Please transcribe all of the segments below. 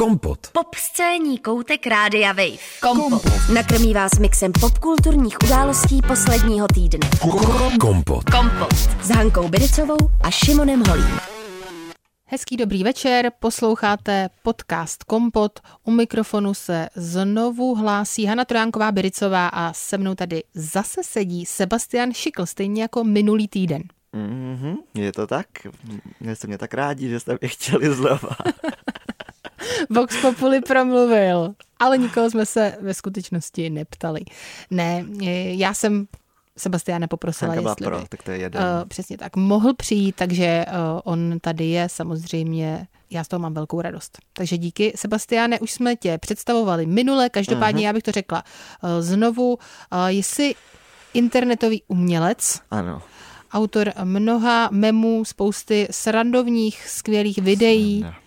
Kompot. Pop scéní koutek Rádia Wave. Kompot. Nakrmí vás mixem popkulturních událostí posledního týdne. Kompot. Kompot. S Hankou Bericovou a Šimonem Holím. Hezký dobrý večer, posloucháte podcast Kompot. U mikrofonu se znovu hlásí Hana Trojánková Biricová a se mnou tady zase sedí Sebastian Šikl, stejně jako minulý týden. Mm-hmm, je to tak. Jste mě tak rádi, že jste mě chtěli znova. Vox Populi promluvil, ale nikoho jsme se ve skutečnosti neptali. Ne, já jsem Sebastiana poprosila, Hanka jestli pro, by, tak to je jeden. Uh, přesně tak. Mohl přijít, takže uh, on tady je samozřejmě. Já z toho mám velkou radost. Takže díky, Sebastiáne, už jsme tě představovali minule, každopádně uh-huh. já bych to řekla uh, znovu. Uh, jsi internetový umělec, Ano. autor mnoha memů, spousty srandovních, skvělých videí. Sranda.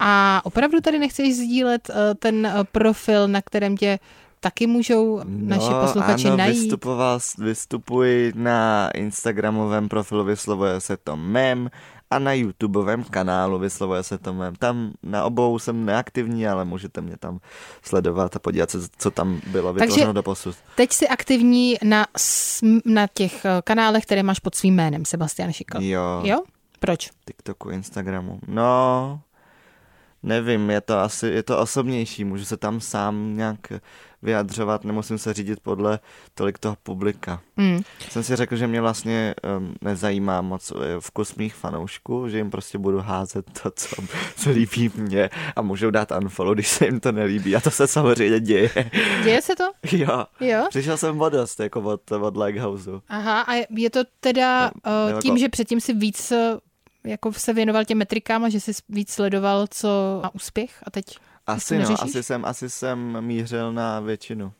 A opravdu tady nechceš sdílet uh, ten uh, profil, na kterém tě taky můžou naši posluchači ano, najít? Vystupoval, vystupuji na Instagramovém profilu Vyslovuje se to mem a na YouTubeovém kanálu Vyslovuje se to mem. Tam na obou jsem neaktivní, ale můžete mě tam sledovat a podívat se, co tam bylo Takže- vytvořeno do posud. Teď jsi aktivní na, na těch eh, kanálech, které máš pod svým jménem, Sebastian Šikl. Jo, Jo? Proč? TikToku, Instagramu. No, nevím, je to asi, je to osobnější, můžu se tam sám nějak vyjadřovat, nemusím se řídit podle tolik toho publika. Hmm. Jsem si řekl, že mě vlastně um, nezajímá moc eh, vkus mých fanoušků, že jim prostě budu házet to, co se líbí mně a můžou dát unfollow, když se jim to nelíbí. A to se samozřejmě děje. Děje se to? jo. Jo? Přišel jsem o dost, jako od, od Lighthouseu. Aha, a je to teda No, uh, tím, jako- že předtím si víc eh, jako se věnoval těm metrikám a že jsi víc sledoval, co má úspěch a teď Asi no, asi jsem, asi jsem mířil na většinu.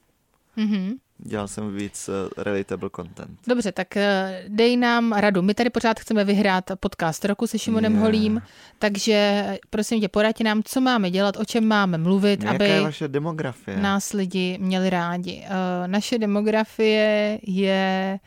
Mhm. Dělal jsem víc uh, relatable content. Dobře, tak eh, dej nám radu. My tady pořád chceme vyhrát podcast roku se Šimonem Yeah. Holím, takže prosím tě, poraď nám, co máme dělat, o čem máme mluvit, Jaká aby je vaše demografie? nás lidi měli rádi. Eh, Naše demografie je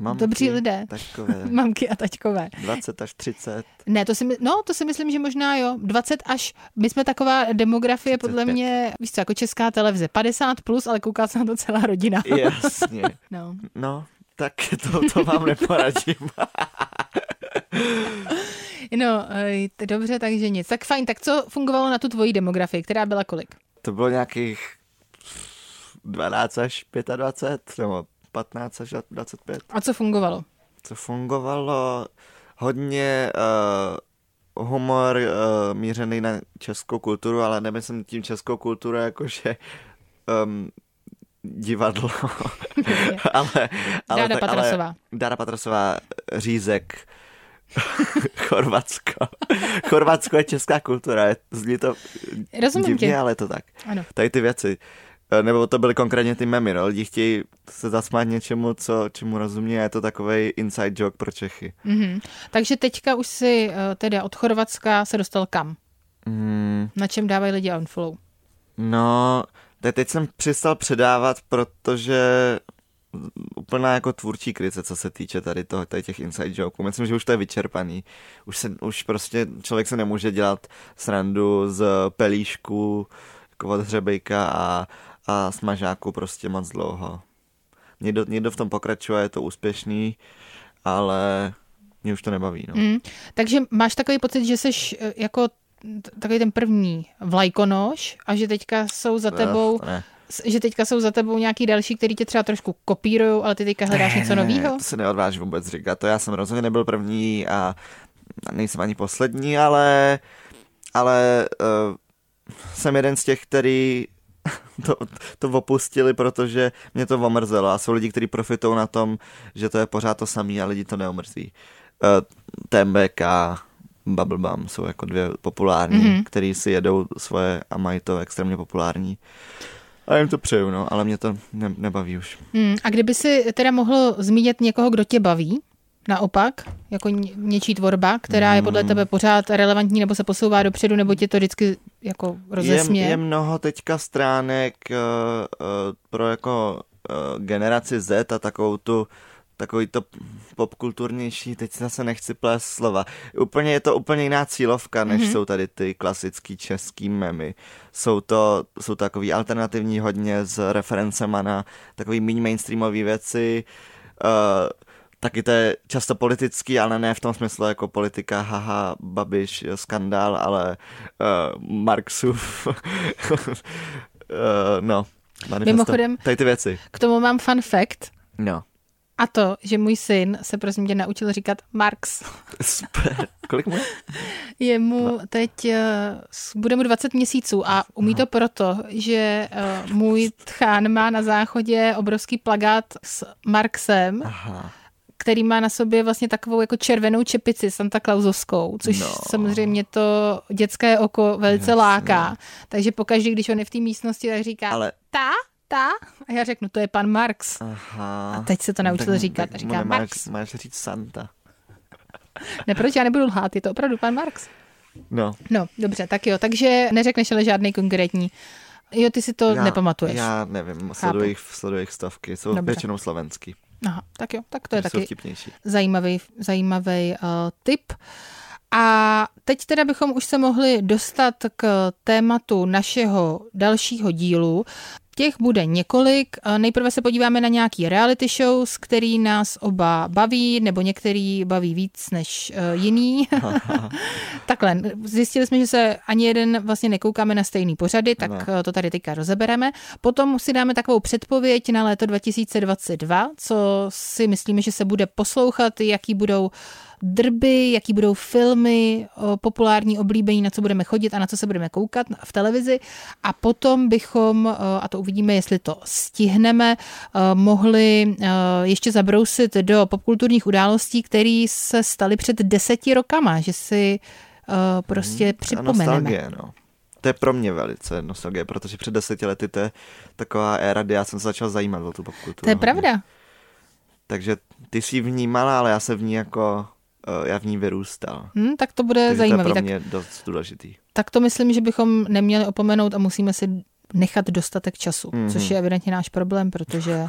Mamky, dobří lidé. Takové. mamky a taťkové. 20 až 30. Ne, to si, my- no, to si myslím, že možná jo. 20 až, my jsme taková demografie, podle 35. mě, víš co, jako česká televize. 50 plus, ale kouká se na to celá rodina. Jasně. No. No, tak to, to vám neporadím. No, dobře, takže nic. Tak fajn, tak co fungovalo na tu tvoji demografii, která byla kolik? To bylo nějakých 12 až 25, nebo 15 až 25. A co fungovalo? Co fungovalo? Hodně uh, humor uh, mířený na českou kulturu, ale nemyslím tím českou kulturu, jakože um, divadlo. ale, ale, Dáda tak- Patrasová. Ale, Dáda Patrasová, Řízek, Chorvatsko. Chorvatsko je česká kultura, zní to Rozumím divně, tě. ale je to tak. Ano. Tady ty věci. Eh, Nebo to byly konkrétně ty memy, no. Lidi chtějí se zasmát něčemu, co, čemu rozumí a je to takový inside joke pro Čechy. Mhm. Takže teďka už si eh, teda od Chorvatska se dostal kam? Mm, Na čem dávají lidi unfollow? no, te- teď jsem přestal předávat, protože úplná jako tvůrčí krize, co se týče tady, toho, tady těch inside jokeů. Myslím, že už to je vyčerpaný. Už, se, už prostě člověk se nemůže dělat srandu z pelíšku, jako od hřebejka a, a smažáku prostě moc dlouho. Někdo, někdo v tom pokračuje, je to úspěšný, ale mě už to nebaví. No. Mm. Takže máš takový pocit, že jsi eh, jako takový ten první vlajkonoš a že teďka jsou za tebou, ne. že teďka jsou za tebou nějaký další, který tě třeba trošku kopírují, ale ty teďka hledáš něco Ne, nového? To se neodváží vůbec říkat. To já jsem rozhodně nebyl první a nejsem ani poslední, ale, ale uh, jsem jeden z těch, který to, to opustili, protože mě to omrzelo. A jsou lidi, kteří profitují na tom, že to je pořád to samé a lidi to neomrzí. Uh, TMBK, Bubblebum jsou jako dvě populární, Mhm. mm-hmm. který si jedou svoje a mají to extrémně populární. A jim to přeju, no, ale mě to ne, nebaví už. Hmm. A kdyby si teda mohl zmínit někoho, kdo tě baví, naopak, jako ně- něčí tvorba, která je Hmm. podle tebe pořád relevantní, nebo se posouvá dopředu, nebo tě to vždycky jako je, rozesměje? je mnoho teďka stránek uh, uh, pro jako uh, generaci Z a takovou tu takový to popkulturnější, teď zase nechci plést slova. Úplně je to úplně jiná cílovka, než mm-hmm. jsou tady ty klasický český memy. Jsou to, jsou to takový alternativní hodně s referencema na takový méně mainstreamové věci. Uh, taky to je často politický, ale ne v tom smyslu jako politika, haha, Babiš, skandál, ale uh, Marxův, uh, no, manifesto. Mimochodem, tady ty věci. K tomu mám fun fact. No. A to, že můj syn se prosím tě naučil říkat Marx. Super. Kolik mu je? Je mu teď, uh, bude mu 20 měsíců a umí to proto, že můj tchán má na záchodě obrovský plagát s Marxem. Aha který má na sobě vlastně takovou jako červenou čepici Santa Clausovskou, což no. samozřejmě to dětské oko velice Jasně. láká. Takže pokaždé, když on je v té místnosti, tak říká Ale... ta, ta. A já řeknu, to je pan Marx. Aha. A teď se to naučil tak, říkat. Tak říká nemáš, Marx. Máš říct Santa. ne, proč já nebudu lhát, je to opravdu pan Marx. No. No, dobře, tak jo, takže neřekneš ale žádný konkrétní. Jo, ty si to já, nepamatuješ. Já nevím, sleduji jich, sleduji jich stovky, jsou Dobře. většinou slovenský. Aha, tak jo, tak to je taky vtipnější. zajímavý, zajímavý uh, tip. A teď teda bychom už se mohli dostat k tématu našeho dalšího dílu. Těch bude několik. Nejprve se podíváme na nějaký reality shows, který nás oba baví, nebo některý baví víc než uh, jiný. Takhle, zjistili jsme, že se ani jeden vlastně nekoukáme na stejný pořady, tak ne. to tady teďka rozebereme. Potom si dáme takovou předpověď na léto 2022, co si myslíme, že se bude poslouchat, jaký budou uh, drby, jaký budou filmy, populární, oblíbení, na co budeme chodit a na co se budeme koukat v televizi. A potom bychom, a to uvidíme, jestli to stihneme, mohli ještě zabrousit do popkulturních událostí, které se staly před deseti rokama, že si prostě hmm, připomeneme. No. To je pro mě velice nostalgie, protože před deseti lety to je taková éra, kdy já jsem se začal zajímat o tu popkulturu. To je pravda. Takže ty jsi vnímala, ale já se v ní jako já v ní vyrůstal. Hmm, tak to bude Takže zajímavý. To je pro mě tak, dost důležitý. Tak to myslím, že bychom neměli opomenout a musíme si nechat dostatek času, mm-hmm. což je evidentně náš problém, protože uh,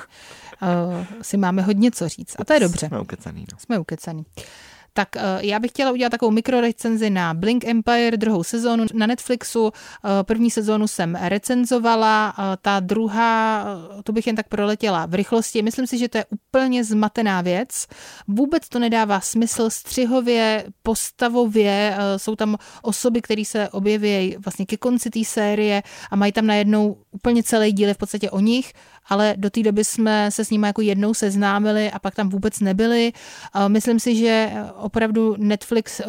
si máme hodně co říct. A to je dobře. Jsme ukecaný. No. Jsme ukecaný. Tak eh, já bych chtěla udělat takovou mikrorecenzi na Blink Empire, druhou sezónu na Netflixu. Eh, první sezónu jsem recenzovala, eh, ta druhá, to bych jen tak proletěla v rychlosti. Myslím si, že to je úplně zmatená věc. Vůbec to nedává smysl střihově, postavově. Jsou tam osoby, které se objeví vlastně ke konci té série a mají tam najednou úplně celý díl v podstatě o nich ale do té doby jsme se s nimi jako jednou seznámili a pak tam vůbec nebyli. Myslím si, že opravdu Netflix eh,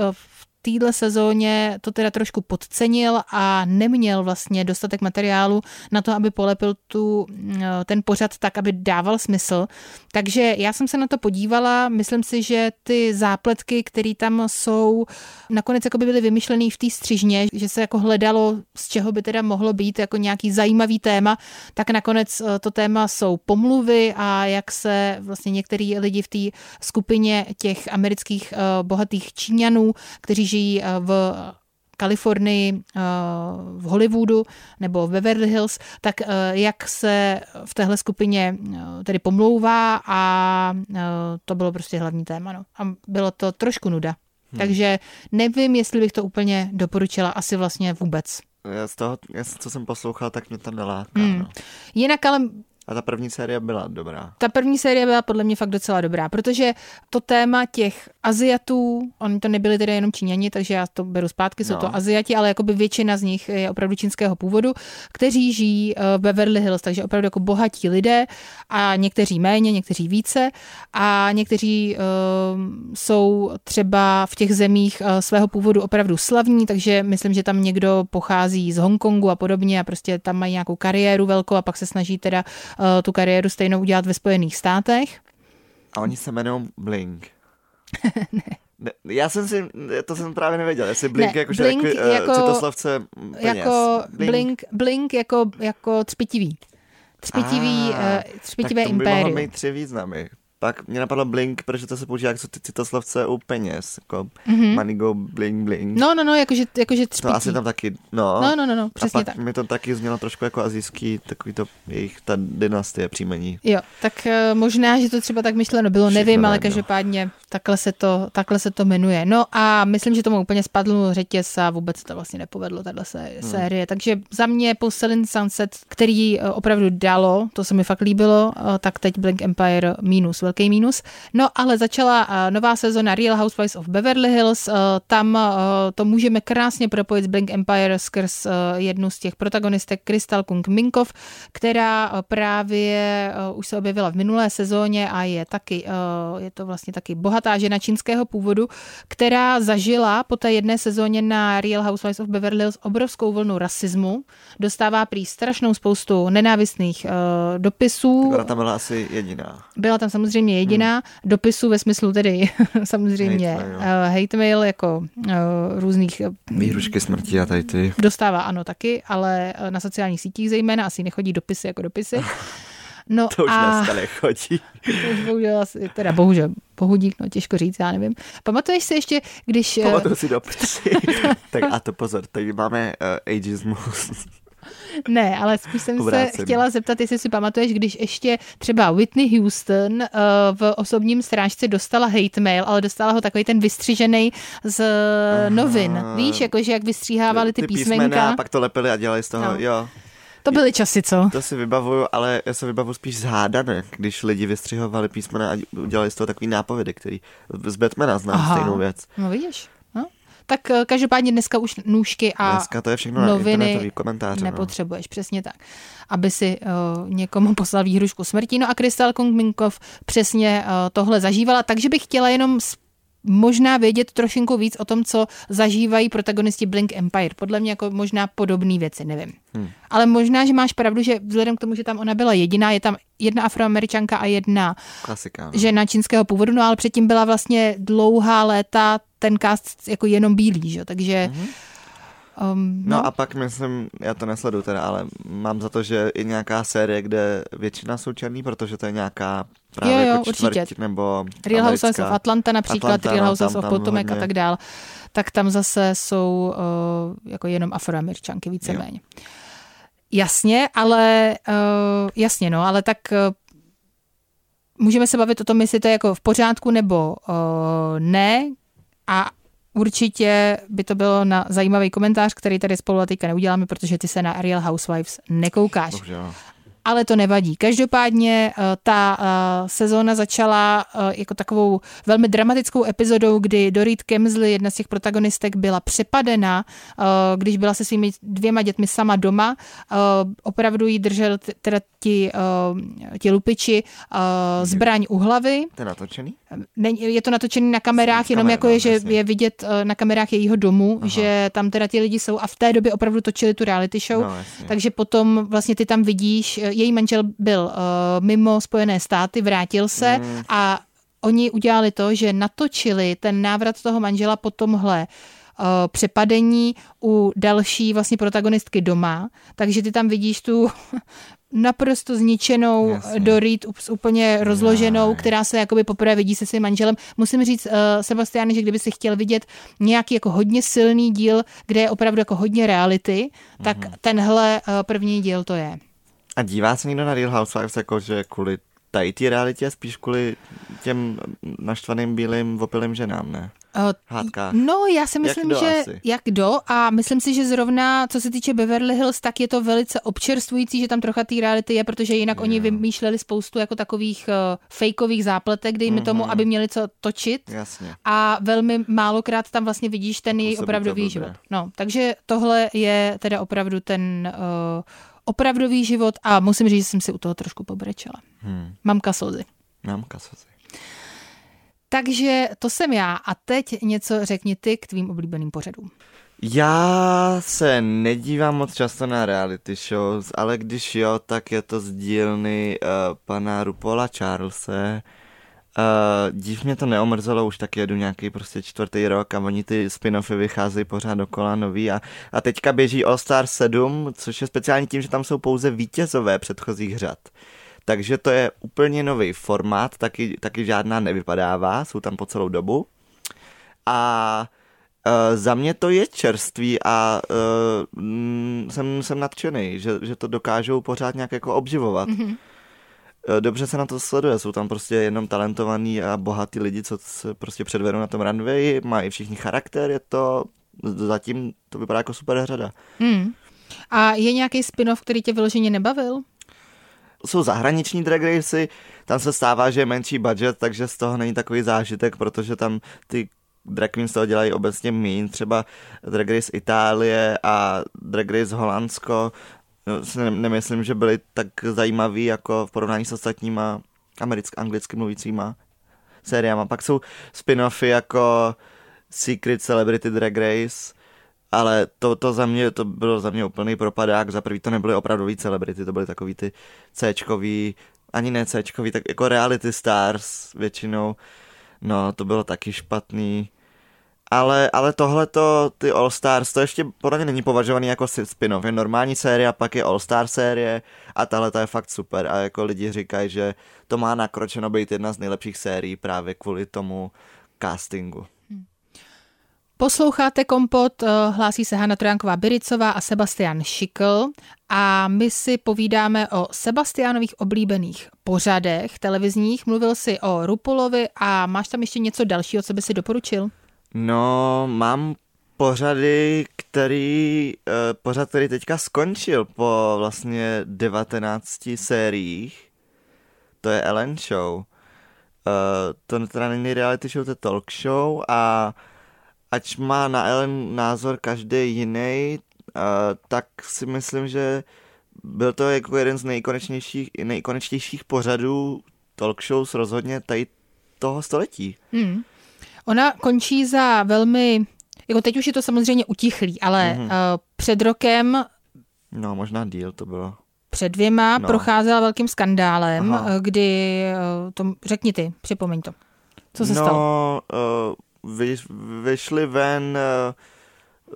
téhle sezóně to teda trošku podcenil a neměl vlastně dostatek materiálu na to, aby polepil tu, eh, ten pořad tak, aby dával smysl. Takže já jsem se na to podívala, myslím si, že ty zápletky, které tam jsou, nakonec jako by byly vymyšlené v té střižně, že se jako hledalo, z čeho by teda mohlo být jako nějaký zajímavý téma, tak nakonec eh, to téma jsou pomluvy a jak se vlastně některý lidi v té skupině těch amerických eh, bohatých Číňanů, kteří žijí eh, v Kalifornii, eh, v Hollywoodu nebo v Beverly Hills, tak eh, jak se v téhle skupině tedy pomlouvá a to bylo prostě hlavní téma. No. A bylo to trošku nuda. Hmm. Takže nevím, jestli bych to úplně doporučila, asi vlastně vůbec. Já z toho, co jsem poslouchal, tak mě to neláká. Hmm. No. Jinak ale a ta první série byla dobrá. Ta první série byla podle mě fakt docela dobrá, protože to téma těch Aziatů, oni to nebyli tedy jenom Číňani, takže já to beru zpátky, jsou no. to Aziati, ale jakoby většina z nich je opravdu čínského původu, kteří žijí eh, v Beverly Hills, takže opravdu jako bohatí lidé a někteří méně, někteří více a někteří uh, jsou třeba v těch zemích uh, svého původu opravdu slavní, takže myslím, že tam někdo pochází z Hongkongu a podobně a prostě tam mají nějakou kariéru velkou a pak se snaží teda tu kariéru stejnou udělat ve Spojených státech. A oni se jmenují Blink. ne. Ne, já jsem si, to jsem právě nevěděl, jestli Blink, ne, jako, blink jako, jako citoslavce peněz. Jako blink, blink, blink jako, jako třpitivý. Třpitivý, uh, třpitivé tak impérium. Tak mít tři významy. Pak mě napadlo Blink, protože to se používá jako citoslovce u peněz, jako mm-hmm. money go bling bling. No, no, no, jakože, jakože třpití. To asi tam taky, no. No, no, no, no přesně a pak tak. mi to taky znělo trošku jako azijský, takový to jejich ta dynastie příjmení. Jo, tak uh, možná, že to třeba tak myšleno bylo, Všechno nevím, ale každopádně takhle se, to, takhle se to jmenuje. No a myslím, že tomu úplně spadl řetěz a vůbec to vlastně nepovedlo, tahle sé- Hmm. série. Takže za mě po Selling Sunset, který uh, opravdu dalo, to se mi fakt líbilo, uh, tak teď Blink Empire mínus, velký mínus. No ale začala uh, nová sezona Real Housewives of Beverly Hills, uh, tam uh, to můžeme krásně propojit s Blink Empire skrz jednu z těch protagonistek Crystal Kung Minkov, která právě už se objevila v minulé sezóně a je taky, je to vlastně taky bohatá žena čínského původu, která zažila po té jedné sezóně na Real Housewives of Beverly Hills obrovskou vlnu rasismu, dostává prý strašnou spoustu nenávistných dopisů. Ona tam byla asi jediná. Byla tam samozřejmě jediná hmm. dopisů ve smyslu tedy samozřejmě Hate mail. uh, hate mail jako uh, různých uh, Výhrušky smrti a tady ty. dostává ano taky, ale na sociálních sítích zejména asi nechodí dopisy jako dopisy. No To už a dneska nechodí. to už bohužel asi, teda bohužel, bohudík, no těžko říct, já nevím. Pamatuješ si ještě, když... eh, Pamatuju si dopisy. tak a to pozor, tady máme uh, ageismus. Ne, ale spíš jsem se Obrácený. chtěla zeptat, jestli si pamatuješ, když ještě třeba Whitney Houston uh, v osobním strážce dostala hate mail, ale dostala ho takový ten vystřižený z novin. Víš, jakože jak vystříhávali ty, písmenka. a pak to lepili a dělali z toho, No. jo. To byly časy, co? To si vybavuju, ale já se vybavuju spíš z hádanek, když lidi vystřihovali písmena a udělali z toho takový nápovědy, který z Batmana znám Aha. stejnou věc. No vidíš. No. Tak eh, každopádně dneska už nůžky a Dneska to je všechno noviny komentáře. No. nepotřebuješ, přesně tak. Aby si uh, někomu poslal výhrušku smrti. No a Krystal Kongminkov přesně uh, tohle zažívala, takže bych chtěla jenom možná vědět trošinku víc o tom, co zažívají protagonisti Blink Empire. Podle mě jako možná podobné věci, nevím. Hmm. Ale možná, že máš pravdu, že vzhledem k tomu, že tam ona byla jediná, je tam jedna afroameričanka a jedna Klasika. No. žena čínského původu, no ale předtím byla vlastně dlouhá léta ten cast jako jenom bílý, že? takže... Mhm. Um, No a pak myslím, já to nesleduju teda, ale mám za to, že i nějaká série, kde většina jsou černý, protože to je nějaká právě Jo, jo, jako čtvrť, určitě. nebo Real Housewives americká. of Atlanta například, Atlanta, Real no, tam- of Potomac a tak dál, tak tam zase jsou uh, jako jenom afroameričanky víceméně. Jasně, ale uh, jasně, no, ale tak uh, můžeme se bavit o tom, jestli to je jako v pořádku nebo uh, ne a určitě by to bylo na zajímavý komentář, který tady spolu teďka neuděláme, protože ty se na Real Housewives nekoukáš. Bohužel. Ale to nevadí. Každopádně eh, ta eh, sezóna začala eh, jako takovou velmi dramatickou epizodou, kdy Dorit Kemsley, jedna z těch protagonistek, byla přepadena, když byla se svými dvěma dětmi sama doma. Opravdu jí držel teda ti, ti lupiči zbraň u hlavy. To je natočený? Je to natočený na kamerách, jenom jako no, je, že je vidět na kamerách jejího domu, Aha. že tam teda ti lidi jsou a v té době opravdu točili tu reality show, No, jasně. takže potom vlastně ty tam vidíš, její manžel byl uh, mimo Spojené státy, vrátil se Mm. a oni udělali to, že natočili ten návrat toho manžela po tomhle uh, přepadení u další vlastně protagonistky doma, takže ty tam vidíš tu naprosto zničenou Jasně. Dorit úplně rozloženou, Jaj. která se jakoby poprvé vidí se svým manželem. Musím říct, uh, Sebastiane, že kdyby si chtěl vidět nějaký jako hodně silný díl, kde je opravdu jako hodně reality, tak Mhm. tenhle uh, první díl to je. A dívá se někdo na Real Housewives jako, že kvůli tady té realitě, spíš kvůli těm naštvaným bílým opilým ženám, ne? Hádkách. No, já si myslím, kdo že asi? jak kdo a myslím si, že zrovna co se týče Beverly Hills, tak je to velice občerstvující, že tam trocha té reality je, protože jinak oni vymýšleli spoustu jako takových uh, fejkových zápletek, dejme Mhm. tomu, aby měli co točit. Jasně. A velmi málokrát tam vlastně vidíš ten její opravdový život. No, takže tohle je teda opravdu ten uh, opravdový život a musím říct, že jsem si u toho trošku pobrečela. Hmm. Mamka slzy. Mám kasozy. Takže to jsem já a teď něco řekni ty k tvým oblíbeným pořadům. Já se nedívám moc často na reality shows, ale když jo, tak je to z dílny uh, pana Rupola Charlese. Uh, dív mě to neomrzelo, už tak jedu nějaký prostě čtvrtý rok a oni ty spin-offy vycházejí pořád dokola nový a, a teďka běží All Star 7, což je speciální tím, že tam jsou pouze vítězové předchozích řad. Takže to je úplně nový formát, taky, taky žádná nevypadává, jsou tam po celou dobu. A Uh, za mě to je čerství a uh, jsem, jsem nadšený, že, že to dokážou pořád nějak jako obživovat. Mm-hmm. Dobře se na to sleduje, jsou tam prostě jenom talentovaní a bohatí lidi, co se prostě předvedou na tom runway, mají všichni charakter, je to, zatím to vypadá jako super řada. Mm. A je nějaký spin-off, který tě vyloženě nebavil? Jsou zahraniční drag racy, tam se stává, že je menší budget, takže z toho není takový zážitek, protože tam ty drag queens toho dělají obecně méně, třeba Drag Race Itálie a Drag Race Holandsko, si nemyslím, že byly tak zajímavý jako v porovnání s ostatníma americky, anglicky mluvícíma sériama. Pak jsou spin-offy jako Secret Celebrity Drag Race, ale to, to za mě, to bylo za mě úplný propadák. Za prvý to nebyly opravdový celebrity, to byly takový ty C-čkový, ani ne C-čkový, tak jako reality stars většinou. No, to bylo taky špatný. Ale, ale tohle ty All Stars, to ještě podle mě není považovaný jako spin-off. Je normální série a pak je All Star série a tahle je fakt super. A jako lidi říkají, že to má nakročeno být jedna z nejlepších sérií právě kvůli tomu castingu. Posloucháte Kompot, eh, hlásí se Hanna Trojanková Biricová a Sebastian Šikl a my si povídáme o Sebastianových oblíbených pořadech televizních. Mluvil si o Rupolovi a máš tam ještě něco dalšího, co by si doporučil? No, mám pořady, který, uh, pořad, který teďka skončil po vlastně 19 sériích. To je Ellen Show. Uh, to teda není reality show, to je talk show a ať má na Ellen názor každý jiný, uh, tak si myslím, že byl to jako jeden z nejkonečnějších, nejkonečnějších pořadů talk shows rozhodně tady toho století. Hmm. Ona končí za velmi, jako teď už je to samozřejmě utichlý, ale mm-hmm. uh, před rokem... No, možná díl to bylo. Před dvěma no. procházela velkým skandálem, Aha. kdy, uh, to, řekni ty, připomeň to. Co se no, stalo? Uh, vy, vyšly ven uh,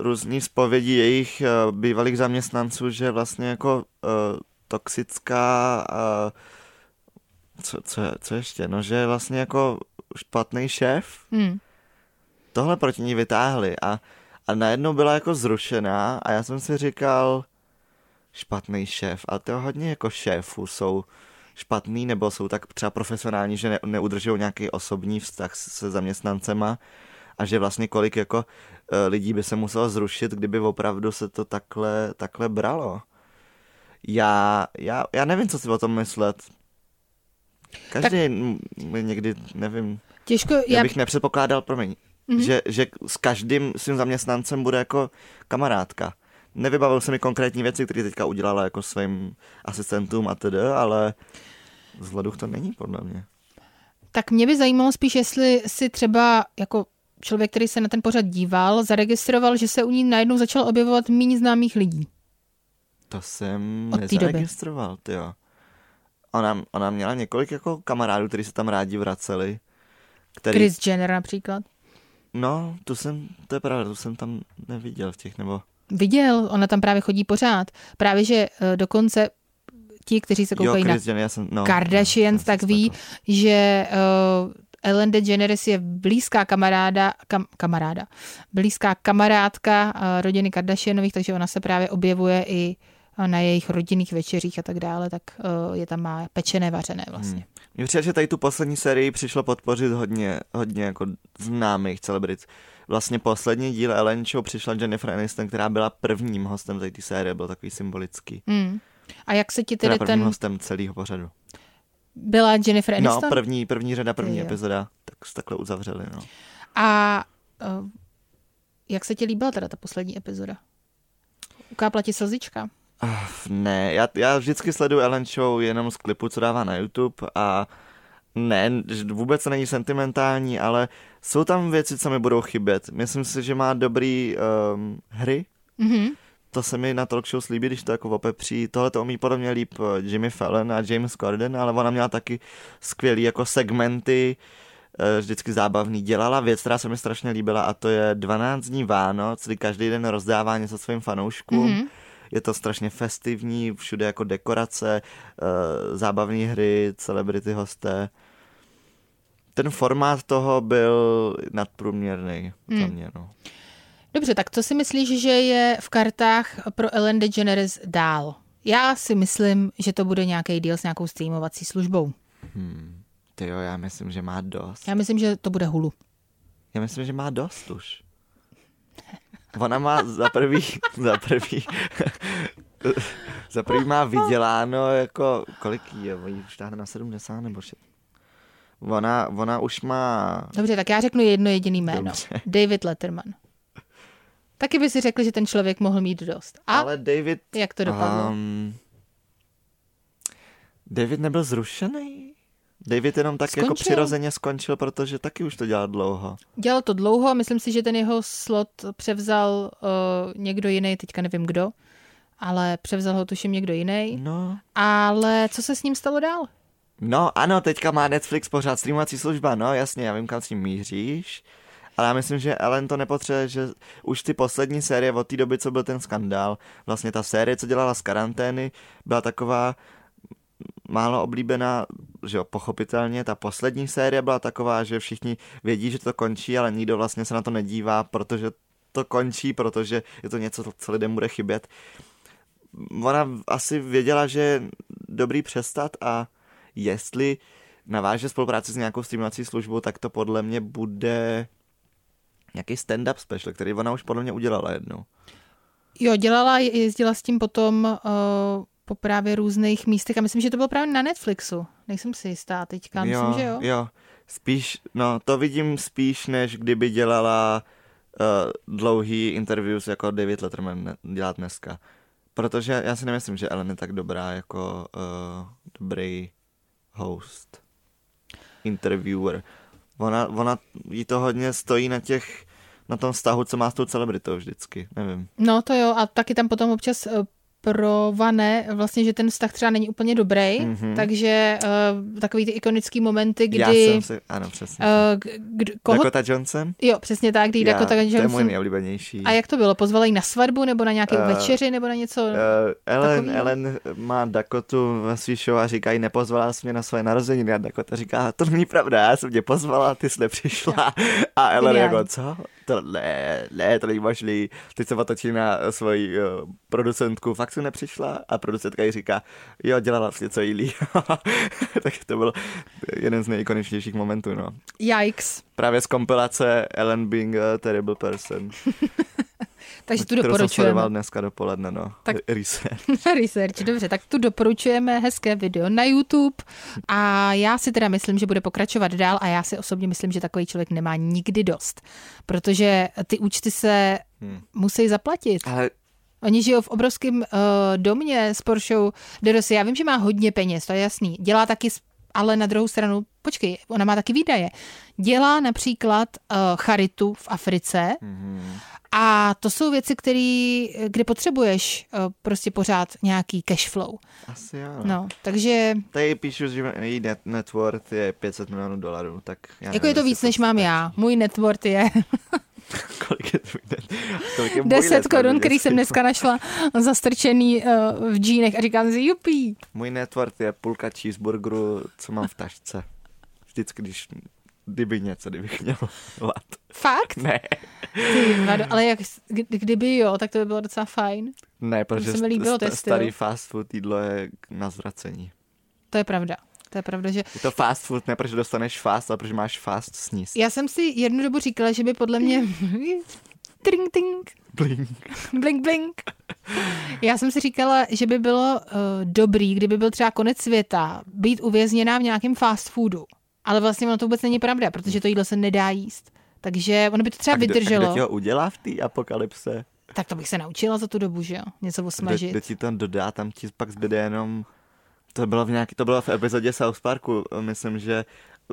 různý zpovědi jejich uh, bývalých zaměstnanců, že vlastně jako uh, toxická uh, co, co, co ještě, no že vlastně jako špatný šéf. Hmm. Tohle proti ní vytáhli a, a najednou byla jako zrušená a já jsem si říkal, špatný šéf, ale to hodně jako šéfů jsou špatný nebo jsou tak třeba profesionální, že ne, neudržují nějaký osobní vztah se zaměstnancema a že vlastně kolik jako e, lidí by se muselo zrušit, kdyby opravdu se to takhle, takhle bralo. Já, já, já nevím, co si o tom myslet. Každý tak... někdy, nevím, Těžko, já bych nepředpokládal, promiň, mm-hmm. že, že s každým svým zaměstnancem bude jako kamarádka. Nevybavil se mi konkrétní věci, které teďka udělala jako svým asistentům a tedy, ale vzhledu to není podle mě. Tak mě by zajímalo spíš, jestli si třeba jako člověk, který se na ten pořad díval, zaregistroval, že se u ní najednou začal objevovat méně známých lidí. To jsem Od nezaregistroval, ty jo. Ona, ona měla několik jako kamarádů, kteří se tam rádi vraceli. Který... Chris Jenner například. No, to jsem, to je pravda, to jsem tam neviděl v těch, nebo... Viděl, ona tam právě chodí pořád. Právě, že uh, dokonce ti, kteří se koukají jo, na Jenner, jsem, no, Kardashians, no, tak ví, to. že uh, Ellen DeGeneres je blízká kamaráda, kam, kamaráda, blízká kamarádka uh, rodiny Kardashianových, takže ona se právě objevuje i na jejich rodinných večeřích a tak dále, tak uh, je tam má pečené, vařené vlastně. Hmm. Mně přijde, že tady tu poslední sérii přišlo podpořit hodně, hodně jako známých celebrit. Vlastně poslední díl Ellen Show přišla Jennifer Aniston, která byla prvním hostem té série, byl takový symbolický. Hmm. A jak se ti tedy ten... hostem celého pořadu. Byla Jennifer no, Aniston? No, první, první řada, první je. epizoda, tak se takhle uzavřeli, no. A uh, jak se ti líbila teda ta poslední epizoda? Ukápla ti slzička? Uh, ne, já, já vždycky sleduju Ellen Show jenom z klipu, co dává na YouTube a ne, vůbec není sentimentální, ale jsou tam věci, co mi budou chybět. Myslím si, že má dobrý um, hry. Mm-hmm. To se mi na talk show slíbí, když to jako opepří. Tohle to umí podobně líp eh, Jimmy Fallon a James Corden, ale ona měla taky skvělý jako segmenty, eh, vždycky zábavný. Dělala věc, která se mi strašně líbila a to je 12 dní Vánoc, kdy každý den rozdává něco svým fanouškům. Mm-hmm je to strašně festivní, všude jako dekorace, uh, zábavní hry, celebrity hosté. Ten formát toho byl nadprůměrný hmm. za mě, no. Dobře, tak co si myslíš, že je v kartách pro Ellen DeGeneres dál? Já si myslím, že to bude nějaký deal s nějakou streamovací službou. Hmm. Ty jo, já myslím, že má dost. Já myslím, že to bude Hulu. Já myslím, že má dost už. Ona má za prvý, za prvý, za prvý má vyděláno jako, kolik je, už táhne na 70 nebo 6. Ona, ona už má... Dobře, tak já řeknu jedno jediný jméno. Dobře. David Letterman. Taky by si řekl, že ten člověk mohl mít dost. A Ale David... Jak to dopadlo? Um, David nebyl zrušený? David jenom tak jako skončil. jako přirozeně skončil, protože taky už to dělal dlouho. Dělal to dlouho a myslím si, že ten jeho slot převzal uh, někdo jiný, teďka nevím kdo, ale převzal ho tuším někdo jiný. No. Ale co se s ním stalo dál? No ano, teďka má Netflix pořád streamovací služba, no jasně, já vím, kam s tím míříš. Ale já myslím, že Ellen to nepotřebuje, že už ty poslední série od té doby, co byl ten skandál, vlastně ta série, co dělala z karantény, byla taková málo oblíbená, že jo, pochopitelně. Ta poslední série byla taková, že všichni vědí, že to končí, ale nikdo vlastně se na to nedívá, protože to končí, protože je to něco, co lidem bude chybět. Ona asi věděla, že je dobrý přestat a jestli naváže spolupráci s nějakou streamovací službou, tak to podle mě bude nějaký stand-up special, který ona už podle mě udělala jednou. Jo, dělala, jezdila s tím potom uh, po právě různých místech a myslím, že to bylo právě na Netflixu. Nejsem si jistá teďka, jo, myslím, že jo. Jo, spíš, no to vidím spíš, než kdyby dělala uh, dlouhý interviews jako David Letterman dělá dneska. Protože já si nemyslím, že Ellen je tak dobrá jako uh, dobrý host, interviewer. Ona, ona jí to hodně stojí na těch na tom vztahu, co má s tou celebritou vždycky, nevím. No to jo, a taky tam potom občas eh, pro Vane vlastně, že ten vztah třeba není úplně dobrý, mm-hmm. takže uh, takový ty ikonický momenty, kdy... Já jsem si, ano, přesně. Uh, kdy, koho... Dakota Johnson? Jo, přesně tak, kdy Já, Dakota Johnson... To je můj nejoblíbenější. A jak to bylo? Pozvala jí na svatbu nebo na nějaké uh, večeři nebo na něco uh, Ellen, takový? Ellen má Dakotu ve svý show a říká jí, nepozvala jsi mě na své narozeniny a Dakota říká, to není pravda, já jsem tě pozvala, ty jsi nepřišla. A Ellen Geniální. jako, co? To ne, ne, to není možný. Teď se otočí na svoji uh, producentku, fakt si nepřišla a producentka jí říká, jo, dělala jsi něco jiný. tak to byl jeden z nejikoničnějších momentů, no. Yikes. Právě z kompilace Ellen being a terrible person. Takže tu doporučujeme. Jsem dneska dopoledne, no. Tak, research. research, dobře, tak tu doporučujeme hezké video na YouTube a já si teda myslím, že bude pokračovat dál a já si osobně myslím, že takový člověk nemá nikdy dost, protože ty účty se hmm. musí zaplatit. Ale Oni žijou v obrovském uh, domě s Porsche Derosi. Já vím, že má hodně peněz, to je jasný. Dělá taky, ale na druhou stranu, počkej, ona má taky výdaje. Dělá například uh, charitu v Africe mm-hmm. A to jsou věci, který, kde potřebuješ uh, prostě pořád nějaký cash flow. Asi jo. No, takže... Tady píšu, že její net, net worth je 500 milionů dolarů, tak... Já jako nevím, je to víc, než mám já. Můj net worth je kolik je tvůj kolik je 10 korun, který jsem dneska našla zastrčený uh, v džínech a říkám si, jupí. Můj networth je půlka cheeseburgeru, co mám v tašce. Vždycky, když kdyby něco, kdybych měl hlad. Fakt? Ne. Ty, ale jak, kdyby jo, tak to by bylo docela fajn. Ne, protože se mi líbilo, st- starý fast food jídlo je na zvracení. To je pravda. To je pravda, že... Je to fast food, ne protože dostaneš fast, ale protože máš fast sníst. Já jsem si jednu dobu říkala, že by podle mě... Tring, ting. Blink. blink, blink. Já jsem si říkala, že by bylo uh, dobrý, kdyby byl třeba konec světa, být uvězněná v nějakém fast foodu. Ale vlastně ono to vůbec není pravda, protože to jídlo se nedá jíst. Takže ono by to třeba a kdo, vydrželo. A kdo ho udělá v té apokalypse? Tak to bych se naučila za tu dobu, že jo? Něco osmažit. Kdo, ti to dodá, tam ti pak zbyde jenom to bylo v nějaký, to bylo v epizodě South Parku, myslím, že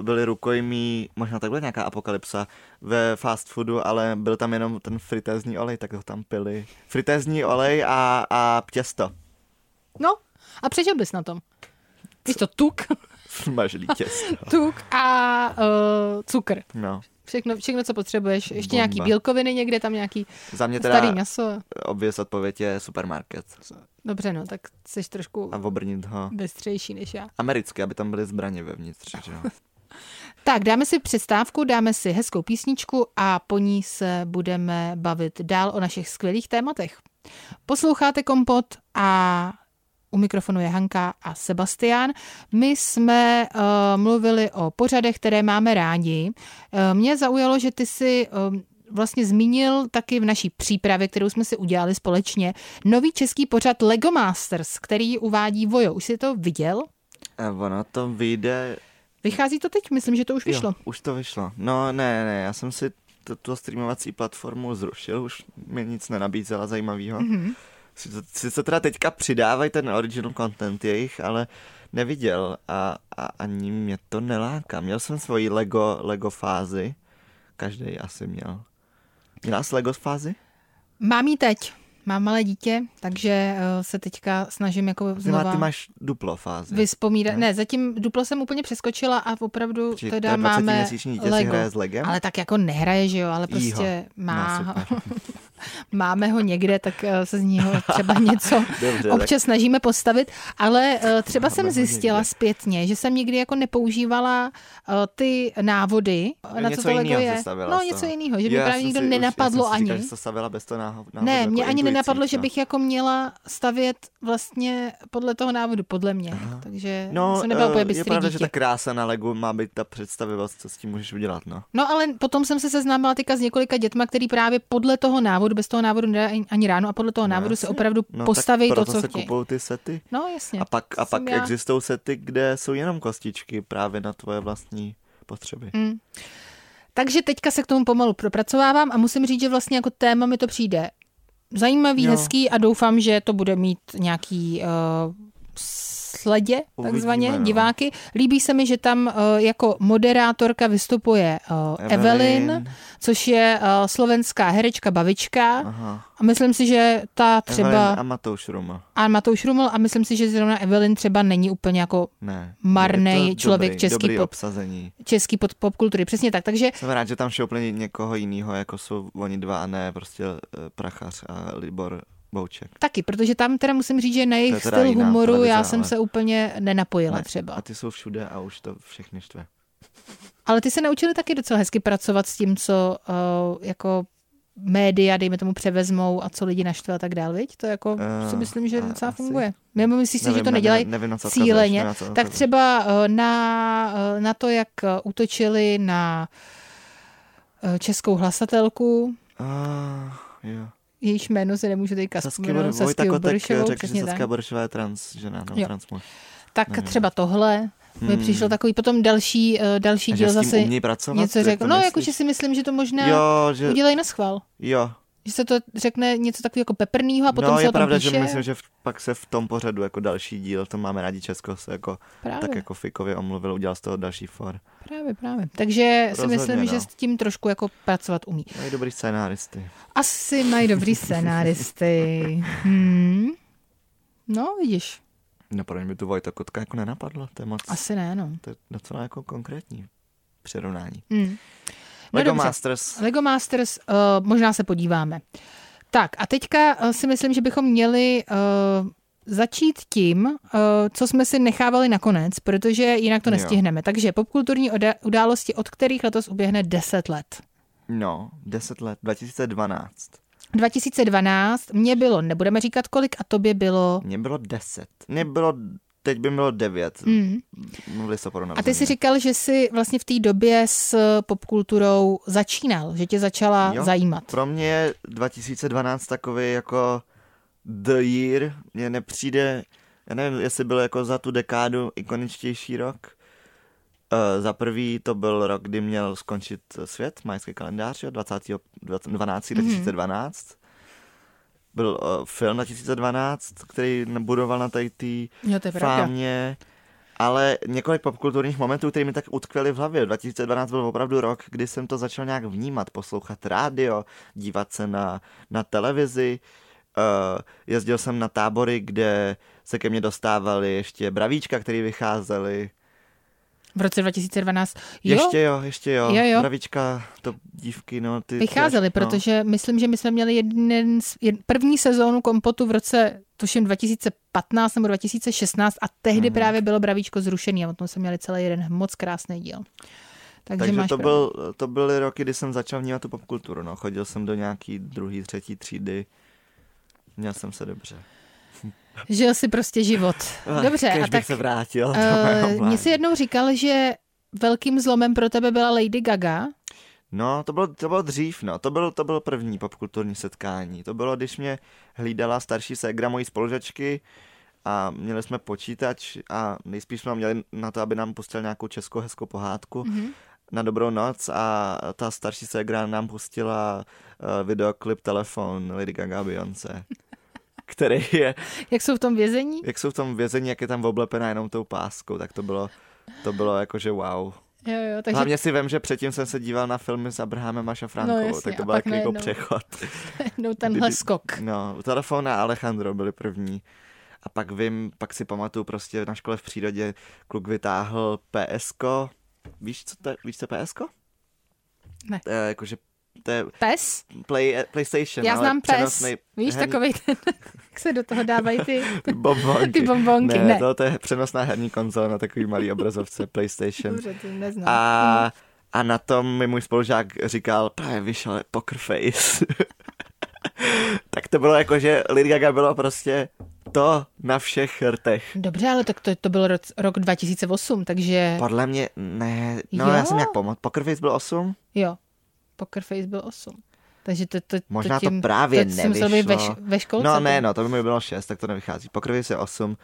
byli rukojmí, možná takhle nějaká apokalypsa ve fast foodu, ale byl tam jenom ten fritézní olej, tak ho tam pili. Fritézní olej a, a těsto. No, a přežil bys na tom. Víš to, tuk. Smažlý těsto. tuk a uh, cukr. No. Všechno, všechno, co potřebuješ. Ještě Bomba. nějaký bílkoviny někde, tam nějaký Za mě teda starý maso. obvěz odpověď je supermarket. Dobře, no, tak jsi trošku A obrnit ho bystřejší než já. americky, aby tam byly zbraně vevnitř. Že? Tak, dáme si přestávku, dáme si hezkou písničku a po ní se budeme bavit dál o našich skvělých tématech. Posloucháte Kompot a u mikrofonu je Hanka a Sebastian. My jsme uh, mluvili o pořadech, které máme rádi. Uh, mě zaujalo, že ty si uh, vlastně zmínil taky v naší přípravě, kterou jsme si udělali společně, nový český pořad Lego Masters, který uvádí Vojo. Už jsi to viděl? A ono to vyjde... Vychází to teď? Myslím, že to už vyšlo. Jo, už to vyšlo. No ne, ne, já jsem si tuto streamovací platformu zrušil, už mě nic nenabízela zajímavého. Mm-hmm. Sice teda teďka přidávají ten original content jejich, ale neviděl a, a ani mě to neláká. Měl jsem svoji Lego, Lego fázi, každý asi měl. Měla jsi Lego fázi? Mám ji teď. Mám malé dítě, takže eh, se teďka snažím jako znova... Ty máš duplo fázi. Vyspomírat. Ne? ne, zatím duplo jsem úplně přeskočila a opravdu Či teda máme dítě Lego. Si hraje s Legem? Ale tak jako nehraje, že jo, ale prostě Jího. má... No, máme ho někde, tak eh, se z něho třeba něco Dobře, občas tak... snažíme postavit, ale eh, třeba Máme jsem zjistila někde. zpětně, že jsem nikdy jako nepoužívala uh, ty návody, Jo, na něco co to Lego je. No něco jiného, že by právě nikdo nenapadlo já jsem si ani. Říkal, že to stavila bez toho náho, náhodu, Ne, jako mě ani intuicí, nenapadlo, že no. bych jako měla stavět vlastně podle toho návodu, podle mě. Aha. Takže No, jsem nebyla úplně eh, je pravda, dítě. že ta krása na Legu má být ta představivost, co s tím můžeš udělat, no. No ale potom jsem se seznámila teďka s několika dětma, který právě podle toho návodu, bez toho návodu nedá ani- ráno a podle toho No, návodu se jasně. opravdu no postaví to, co se chtějí. kupují ty sety. No jasně. A pak, a pak já. existují sety, kde jsou jenom kostičky právě na tvoje vlastní potřeby. Mm. Takže teďka se k tomu pomalu propracovávám a musím říct, že vlastně jako téma mi to přijde zajímavý, Jo. hezký a doufám, že to bude mít nějaký uh, sledě, Uvidíme, takzvaně, no. diváky. Líbí se mi, že tam uh, jako moderátorka vystupuje uh, Evelyn, což je uh, slovenská herečka, bavička Aha. a myslím si, že ta třeba... Evelyn a Matouš Ruma. A Matouš Ruml a myslím si, že zrovna Evelyn třeba není úplně jako Ne. To člověk dobrý, český dobrý pop- obsazení. český pod popkultury. Přesně tak. Takže Jsem rád, že tam šel úplně někoho jiného, jako jsou oni dva a ne prostě eh, Prachař a Libor Bouček. taky, protože tam teda musím říct, že na jejich styl humoru televize, já jsem ale- se úplně nenapojila Ne, třeba. A ty jsou všude a už to všechny štve. Ale ty se naučili taky docela hezky pracovat s tím, co uh, jako média, dejme tomu, převezmou a co lidi naštve a tak dál, viď? To jako Eh, si myslím, že docela asi. funguje. Mimo myslíš si, že Nevím, to ne- nedělají nevím, odkazuješ, cíleně, nevím, tak třeba eh, na, na to, jak útočili na českou hlasatelku, Ah, jo. Jejíž jméno se nemůžu teďka vzpomenout, Saskia Boršovou, řekl, že. Saskia Boršová je trans žena, no, trans muž. Tak Nevím. třeba tohle mi Hmm. přišlo takový, potom další, eh, další díl zase pracovat? něco řekl. to No, jakože si myslím, že to možná Jo, že, udělají na schvál. jo. Že se to řekne něco takového jako peprnýho a potom no, se je o tom pravda, píše. že myslím, že v, pak se v tom pořadu jako další díl, to máme rádi Česko, se jako Právě, tak jako fikově omluvil, udělal z toho další for. právě, právě. Takže si Rozhodně, myslím, no. že s tím trošku jako pracovat umí. Mají dobrý scénáristy. Asi mají dobrý scénáristy. Hmm. No, vidíš. No, pro mě by tu Vojta Kotka jako nenapadlo, to je moc, Asi ne, no. to je docela jako konkrétní přirovnání. Hmm. No Lego dobře. Masters, Lego Masters, uh, možná se podíváme. Tak a teďka uh, si myslím, že bychom měli uh, začít tím, uh, co jsme si nechávali nakonec, protože jinak to Jo. nestihneme. Takže popkulturní oda- události, od kterých letos uběhne 10 let. no, 10 let, 2012. 2012, mě bylo, nebudeme říkat kolik, a tobě bylo... Mně bylo 10. Mně bylo, teď by bylo 9. Mm. V listopadu A ty jsi říkal, že jsi vlastně v té době s popkulturou začínal, že tě začala Jo. zajímat. Pro mě je 2012 takový jako the year. Mně nepřijde, já nevím, jestli byl jako za tu dekádu ikoničtější rok. Uh, za prvý to byl rok, kdy měl skončit svět, majský kalendář, jo, 20. 12. 2012. Byl uh, film 2012, který budoval na tady té Jo, to je pravda. fámě, ale několik popkulturních momentů, které mi tak utkvěly v hlavě. 2012 byl opravdu rok, kdy jsem to začal nějak vnímat, poslouchat rádio, dívat se na, na televizi. Uh, jezdil jsem na tábory, kde se ke mně dostávali ještě bravíčka, které vycházely. V roce 2012. Jo, Ještě jo, ještě jo. Jo, jo. To dívky, no ty... vycházely, ty až- no. protože myslím, že my jsme měli jeden, jed, první sezónu kompotu v roce, tuším 2015 nebo 2016 a tehdy Mhm. právě bylo Bravíčko zrušený a o tom jsme měli celý jeden moc krásný díl. Takže, Takže máš to, pravdu. byl, to byly roky, kdy jsem začal vnímat tu popkulturu. No. Chodil jsem do nějaký druhý, třetí třídy. Měl jsem se dobře. Žil si prostě život. Dobře, Kež a bych tak se vrátil. uh, mě si jednou říkal, že velkým zlomem pro tebe byla Lady Gaga. No, to bylo, to bylo dřív, no. To bylo, to bylo první popkulturní setkání. To bylo, když mě hlídala starší ségra mojí spolužačky a měli jsme počítač a nejspíš jsme měli na to, aby nám pustil nějakou českou hezkou pohádku Mhm. na dobrou noc a ta starší ségra nám pustila uh, videoklip Telefon Lady Gaga Beyoncé, který je, Jak jsou v tom vězení? jak jsou v tom vězení, jak je tam oblepená jenom tou páskou, tak to bylo, to bylo jakože wow. Jo, jo, takže Hlavně si vím, že předtím jsem se díval na filmy s Abrahamem a Šafránkovou, No jasně, tak to byl takový jako najednou. přechod. no, tenhle Kdy- skok. No, telefon a Alejandro byli první. A pak vím, pak si pamatuju prostě na škole v přírodě kluk vytáhl PSK. Víš, co to je, víš, co PSK? Ne. To je jakože, to je Pes? play, PlayStation, Já ale znám pes. přenosnej Víš, herní- takový ten, jak se do toho dávají ty, Bonbonky. ty bombonky. Ne, Ne, To, to je přenosná herní konzola na takový malý obrazovce PlayStation. Dobře, to neznám. A, a na tom mi můj spolužák říkal, právě vyšel Poker Face. tak to bylo jako, že Lady Gaga bylo prostě to na všech rtech. Dobře, ale tak to, to byl rok, rok 2008, takže Podle mě, ne, no Jo. já jsem nějak pomoct. Poker Face byl 8? jo, Poker Face byl 8. Takže to, to, Možná to, to tím, právě to musel být ve, nevyšlo. ve školce. No to- ne, no, to by mi bylo 6, tak to nevychází. Poker Face je 8.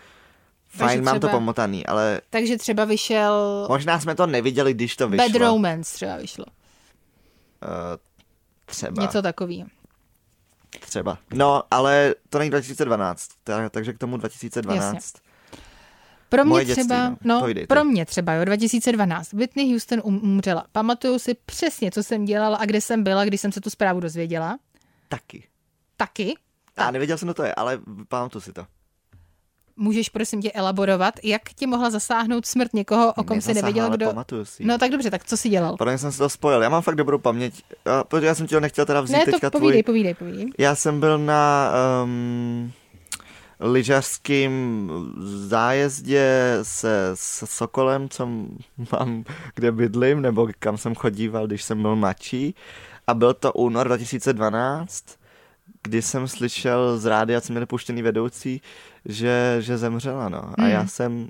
Fajn, Takže mám to třeba- pomotaný, ale Takže třeba vyšel možná jsme to neviděli, když to vyšlo. Bad Romance třeba vyšlo. Uh, třeba. Něco takového. Třeba. No, ale to není 2012, ta- takže k tomu 2012. Jasně. Pro mě Moje dětství, třeba, no. no, pro mě třeba, jo, 2012. Whitney Houston um, umřela. Pamatuju si přesně, co jsem dělala a kde jsem byla, když jsem se tu zprávu dozvěděla. Taky. Taky. A nevěděl jsem, kdo to je, ale pamatuju si to. Můžeš prosím tě elaborovat, jak tě mohla zasáhnout smrt někoho, o kom si nevěděl, kdo... pamatuju si. No tak dobře, tak co jsi dělal? Podle jsem si to spojil. Já mám fakt dobrou paměť. Protože já jsem ti ho nechtěl teda vzít Ne, teďka to povídej, tvůj... povídej, povídej. Já jsem byl na um, lyžařským zájezdě se, se Sokolem, co mám, kde bydlím, nebo kam jsem chodíval, když jsem byl mladší. A byl to únor 2012, kdy jsem slyšel z rádia, co měli puštěný vedoucí, že, že zemřela, no. A Hmm. já jsem,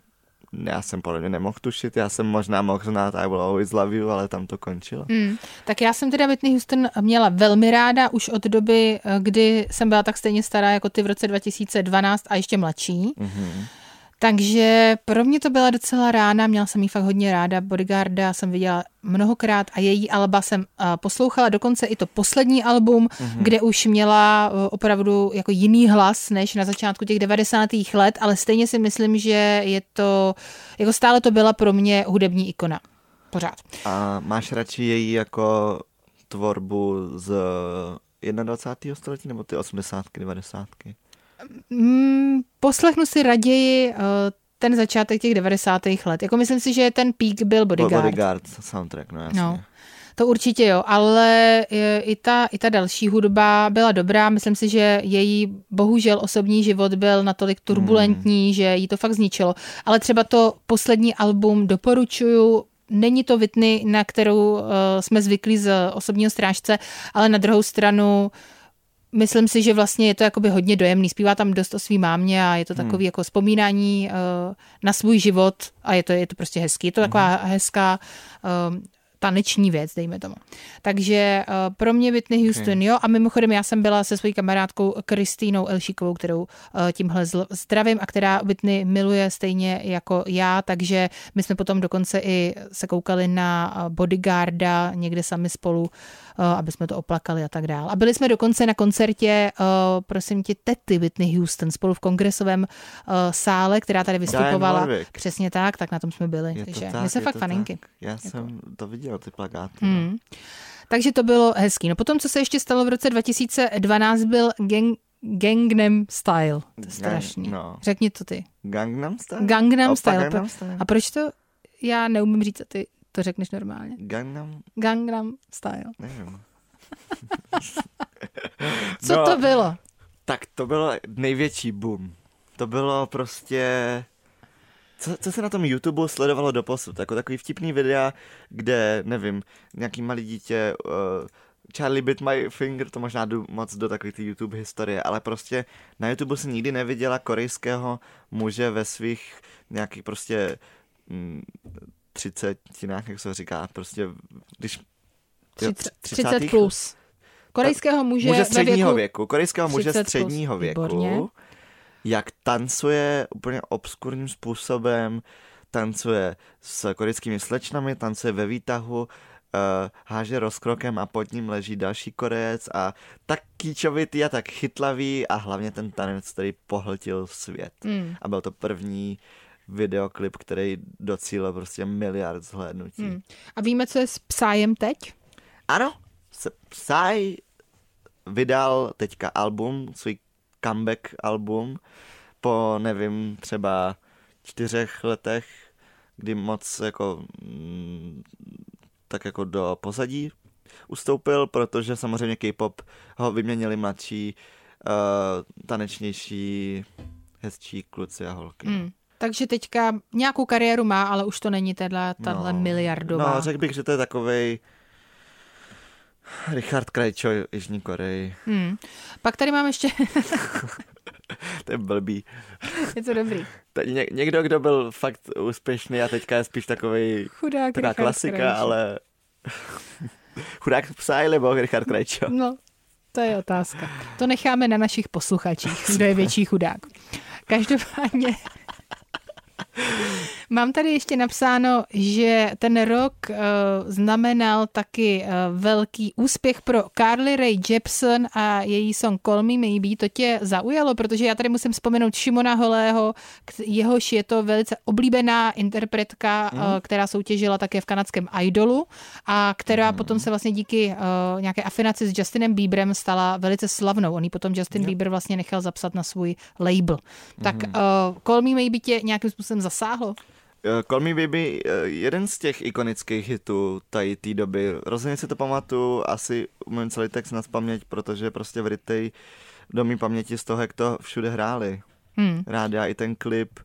já jsem podle mě nemohl tušit, já jsem možná mohl znát I will always love you, ale tam to končilo. Hmm. Tak já jsem teda Whitney Houston měla velmi ráda už od doby, eh, kdy jsem byla tak stejně stará jako ty v roce 2012 a ještě mladší. Mhm. Takže pro mě to byla docela rána, měla jsem ji fakt hodně ráda, Bodyguarda jsem viděla mnohokrát a její alba jsem uh, poslouchala, dokonce i to poslední album, mm-hmm. kde už měla uh, opravdu jako jiný hlas než na začátku těch 90. let, ale stejně si myslím, že je to, jako stále to byla pro mě hudební ikona. Pořád. A máš radši její jako tvorbu z 21. století nebo ty 80. 90. Mm, poslechnu si raději uh, ten začátek těch 90. let. Jako myslím si, že ten pík byl Bodyguard. Bodyguard soundtrack, no jasně. No. To určitě jo, ale e, i ta, i ta další hudba byla dobrá. Myslím si, že její bohužel osobní život byl natolik turbulentní, hmm. že jí to fakt zničilo. Ale třeba to poslední album doporučuju. Není to Whitney, na kterou uh, jsme zvyklí z osobního strážce, ale na druhou stranu myslím si, že vlastně je to jakoby hodně dojemný. Zpívá tam dost o svý mámě a je to takový jako vzpomínání uh, na svůj život a je to, je to prostě hezký. Je to taková hezká um, taneční věc, dejme tomu. Takže uh, pro mě Whitney Houston, okay. jo. A mimochodem já jsem byla se svojí kamarádkou Kristýnou Elšíkovou, kterou uh, tímhle zl- zdravím a která Whitney miluje stejně jako já, takže my jsme potom dokonce i se koukali na Bodyguarda někde sami spolu, uh, aby jsme to oplakali a tak dále. A byli jsme dokonce na koncertě, uh, prosím tě, tety Whitney Houston spolu v kongresovém uh, sále, která tady vystupovala. Přesně tak, tak na tom jsme byli. Je to takže tak, my jsme fakt to faninky. Tak. Já jsem to viděl, ty plagáty. Hmm. No. Takže to bylo hezký. No potom, co se ještě stalo v roce 2012, byl gang, Gangnam Style. To je strašný. no. Řekni to ty. Gangnam Style? Gangnam Opa, Style. Gangnam Style. A proč to já neumím říct, a ty to řekneš normálně. Gangnam, Gangnam Style. nevím. Co No. to bylo? Tak to bylo největší boom. To bylo prostě... Co, co se na tom YouTube sledovalo do posud? Jako takový vtipný videa, kde, nevím, nějaký malý dítě, uh, Charlie bit my finger, to možná jdu moc do takový ty YouTube historie, ale prostě na YouTube si nikdy neviděla korejského muže ve svých nějakých prostě mm, třicetinách, jak se říká, prostě když... jo, 30, třicátých? 30 plus. Korejského muže, muže středního věku, věku, korejského muže 30 plus. středního věku, Výborně. jak tancuje úplně obskurním způsobem, tancuje s korejskými slečnami, tancuje ve výtahu, uh, háže rozkrokem a pod ním leží další korejec a tak kýčovitý a tak chytlavý a hlavně ten tanec, který pohltil svět. Mm. A byl to první videoklip, který docílil prostě miliard zhlédnutí. Mm. A víme, co je s psájem teď? Ano, Psy vydal teďka album, svůj comeback album, po nevím, třeba čtyřech letech, kdy moc jako mm, tak jako do pozadí ustoupil, protože samozřejmě K-pop ho vyměnili mladší, uh, tanečnější, hezčí kluci a holky. Mm. Takže teďka nějakou kariéru má, ale už to není tahle, tahle No. miliardová. No, řekl bych, že to je takovej Richard Krajčo Jižní Koreji. Hmm. Pak tady mám ještě, To je blbý. je to dobrý, ně, někdo, kdo byl fakt úspěšný a teďka je spíš takový, chudák taková Richard klasika, Krejčí. ale chudák psa nebo Richard Krajčo. No, to je otázka. To necháme na našich posluchačích, kdo je větší chudák. Každopádně はい。Mám tady ještě napsáno, že ten rok uh, znamenal taky uh, velký úspěch pro Carly Rae Jepsen a její song Call Me Maybe. To tě zaujalo, protože já tady musím vzpomenout Šimona Holého, jehož je to velice oblíbená interpretka, mm. uh, která soutěžila také v kanadském Idolu a která mm. potom se vlastně díky uh, nějaké afinaci s Justinem Bieberem stala velice slavnou. On ji potom Justin Bieber vlastně nechal zapsat na svůj label. Tak uh, Call Me Maybe tě nějakým způsobem zasáhlo? Eh, Call Me Baby, eh, jeden z těch ikonických hitů tady té doby. Rozhodně si to pamatuju, asi umím celý text na paměť, protože prostě vrytej do mý paměti z toho, jak to všude hráli. Hmm, Rádia i ten klip.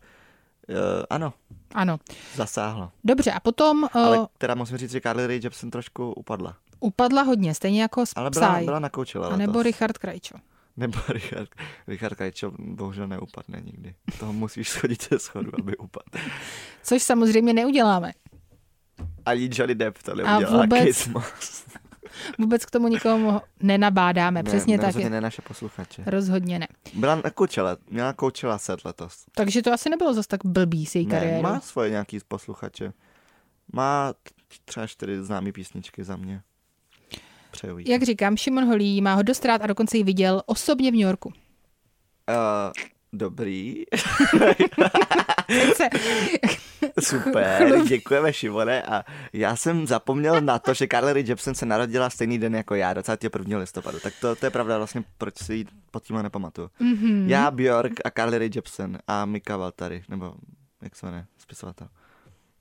Eh, ano, ano. zasáhlo. Dobře, a potom uh, Ale teda musím říct, že Carly Rae Jepsen trošku upadla. upadla hodně, stejně jako Ale byla, Psy. byla nakoučila A nebo. Richard Krajčo. Nebo Richard, Richard Krajčo bohužel neupadne nikdy. Toho musíš schodit ze schodu, aby upadl. Což samozřejmě neuděláme. Ani Johnny Depp to neudělal. vůbec- Kysmos. Vůbec k tomu nikomu nenabádáme. Přesně ne, tak. rozhodně ne naše posluchače. Rozhodně ne. Byla na Coachella, měla Coachella set letos. Takže to asi nebylo zas tak blbý s její Ne, kariérou. má svoje nějaký posluchače. Má třeba čtyři známé písničky za mě. Přeju jí. Jak říkám, Šimon Holý má ho dost rád a dokonce ji viděl osobně v New Yorku. Uh, dobrý, super, děkujeme Šimone a já jsem zapomněl na to, že Carly Rae Jepsen se narodila stejný den jako já, 21. listopadu, tak to, to je pravda vlastně, proč si ji pod tím nepamatuju. Mhm. Mm-hmm. Já, Björk a Carly Rae Jepsen a Mika Valtari, nebo jak se jmenuje, spisovatel.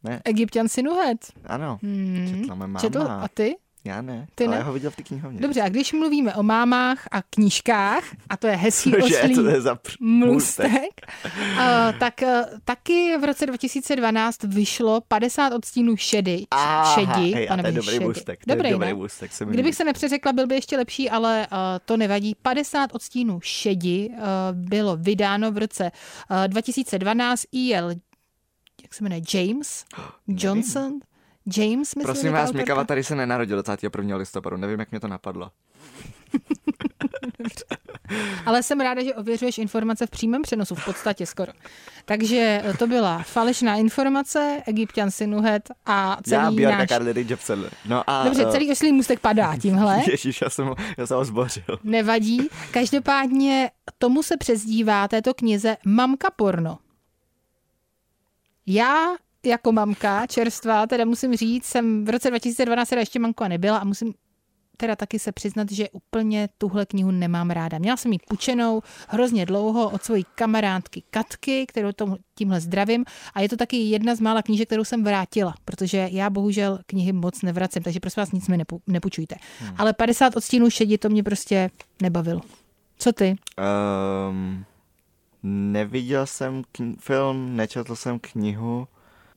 Ne, Egyptian Sinuhet. ano, Hmm. četla moje máma. Četl? A ty? Já ne, Ty ale ne? já ho viděl v té knihovně. Dobře, a když mluvíme o mámách a knížkách, a to je hezký Cože, oslý to je za pr- můstek. můstek, uh, tak uh, taky v roce 2012 vyšlo 50 odstínů šedy, Aha, šedi, hej, a to je dobrý šedy. můstek, to je Dobrý, dobrý můstek, se Kdybych líbí. se nepřeřekla, byl by ještě lepší, ale uh, to nevadí. 50 odstínů šedi uh, bylo vydáno v roce uh, 2012 E.L. jak se jmenuje, James Johnson? James, myslím, Prosím vás, autorka? Mika Vatary se nenarodil 21. listopadu, nevím, jak mě to napadlo. Ale jsem ráda, že ověřuješ informace v přímém přenosu, v podstatě skoro. Takže to byla falešná informace, Egyptian Sinuhet a Já, celý Björk a náš... Rae Jepsen. No a... Dobře, eh, celý oslý můstek padá tímhle. Ježíš, já jsem, já jsem ho zbořil. Nevadí. Každopádně tomu se přezdívá této knize Mamka porno. Já jako mamka čerstvá, teda musím říct, jsem v roce 2012 teda ještě mamka nebyla a musím teda taky se přiznat, že úplně tuhle knihu nemám ráda. Měla jsem ji půjčenou hrozně dlouho od svojí kamarádky Katky, kterou tom, tímhle zdravím. A je to taky jedna z mála knížek, kterou jsem vrátila, protože já bohužel knihy moc nevracím, takže prosím vás nic mi nepu, nepůjčujte. Hmm. Ale 50 odstínů šedi to mě prostě nebavilo. Co ty? Um, neviděl jsem kni- film, nečetl jsem knihu.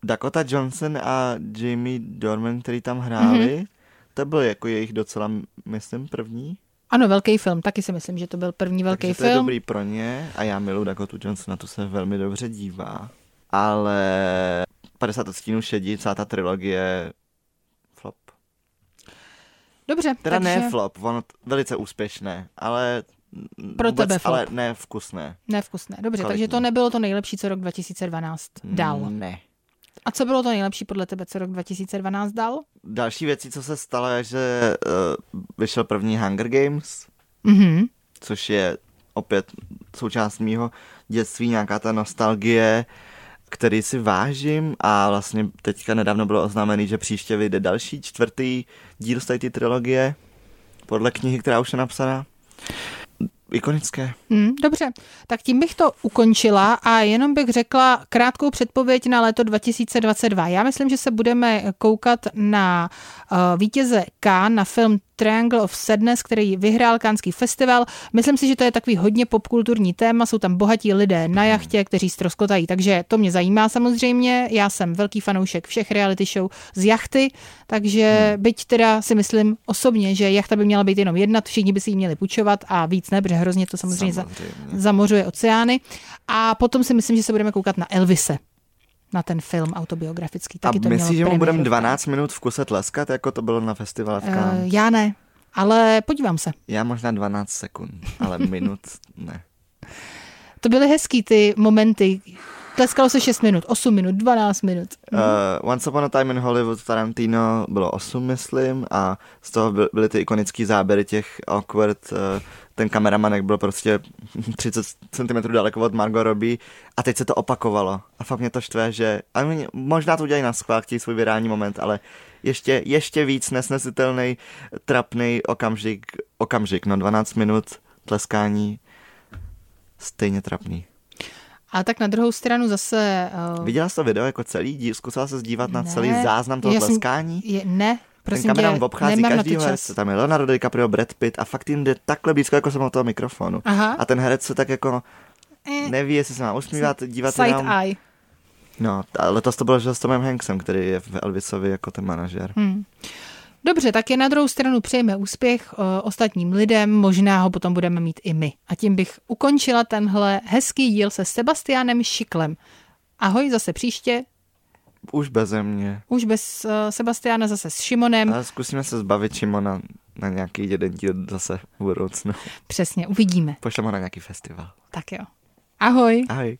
Dakota Johnson a Jamie Dorman, který tam hráli, mm-hmm. to byl jako jejich docela, myslím, první. Ano, velký film, taky si myslím, že to byl první velký Takže to film. je dobrý pro ně a já miluji Dakotu Johnson, na to se velmi dobře dívá. Ale 50 odstínů šedí, celá ta trilogie, flop. Dobře, Teda takže ne flop, ono velice úspěšné, ale Pro vůbec, tebe flop. ale nevkusné. nevkusné. Dobře, Kvalitní. takže to nebylo to nejlepší, co rok 2012 dal. Ne. A co bylo to nejlepší podle tebe, co rok 2012 dal? Další věcí, co se stalo, je, že uh, vyšel první Hunger Games, Mhm. což je opět součást mýho dětství, nějaká ta nostalgie, který si vážím a vlastně teďka nedávno bylo oznámený, že příště vyjde další čtvrtý díl z té trilogie podle knihy, která už je napsaná. Ikonické. Hmm, dobře, tak tím bych to ukončila a jenom bych řekla krátkou předpověď na léto 2022. Já myslím, že se budeme koukat na uh, vítěze K na film Triangle of Sadness, který vyhrál Kánský festival. Myslím si, že to je takový hodně popkulturní téma, jsou tam bohatí lidé na jachtě, kteří stroskotají, takže to mě zajímá samozřejmě. Já jsem velký fanoušek všech reality show z jachty, takže byť teda si myslím osobně, že jachta by měla být jenom jedna, všichni by si ji měli půjčovat a víc ne, protože hrozně to samozřejmě, za, Samozřejmě. zamořuje oceány. A potom si myslím, že se budeme koukat na Elvise, na ten film autobiografický. A Taky to myslíš, že mu budeme premiéru. 12 minut v kuse tleskat, jako to bylo na festivalu v Eh? Já ne, ale podívám se. Já možná 12 sekund, ale minut ne. To byly hezký ty momenty. Tleskalo se 6 minut, 8 minut, 12 minut. Uh, Once Upon a Time in Hollywood Tarantino bylo 8, myslím, a z toho by- byly ty ikonické záběry těch awkward, uh, ten kameraman, jak byl prostě 30 cm daleko od Margot Robbie a teď se to opakovalo. A fakt mě to štve, že a oni možná to udělají na schvál, chtějí svůj virální moment, ale ještě, ještě víc nesnesitelný, trapný okamžik, okamžik, no 12 minut tleskání, stejně trapný. A tak na druhou stranu zase... Uh, Viděla jsi to video jako celý díl? Zkusila se zdívat na Ne. celý záznam toho Já jsem- tleskání? je, ne, prosím ten kameraman tě, obchází každýho herce. Tam je Leonardo DiCaprio, Brad Pitt a fakt jim jde takhle blízko, jako jsem od toho mikrofonu. Aha. A ten herec se tak jako Eh, neví, jestli se má usmívat, dívat Side jenom. eye. No, letos to bylo že s Tomem Hanksem, který je v Elvisovi jako ten manažer. Hmm. Dobře, tak je na druhou stranu přejeme úspěch uh, ostatním lidem, možná ho potom budeme mít i my. A tím bych ukončila tenhle hezký díl se Sebastianem Šiklem. Ahoj, zase příště, Už beze mě. už bez uh, Sebastiana, zase s Šimonem. Ale zkusíme se zbavit Šimona na nějaký jeden díl zase v budoucnu. Přesně, uvidíme. Pošleme ho na nějaký festival. Tak jo. Ahoj. Ahoj.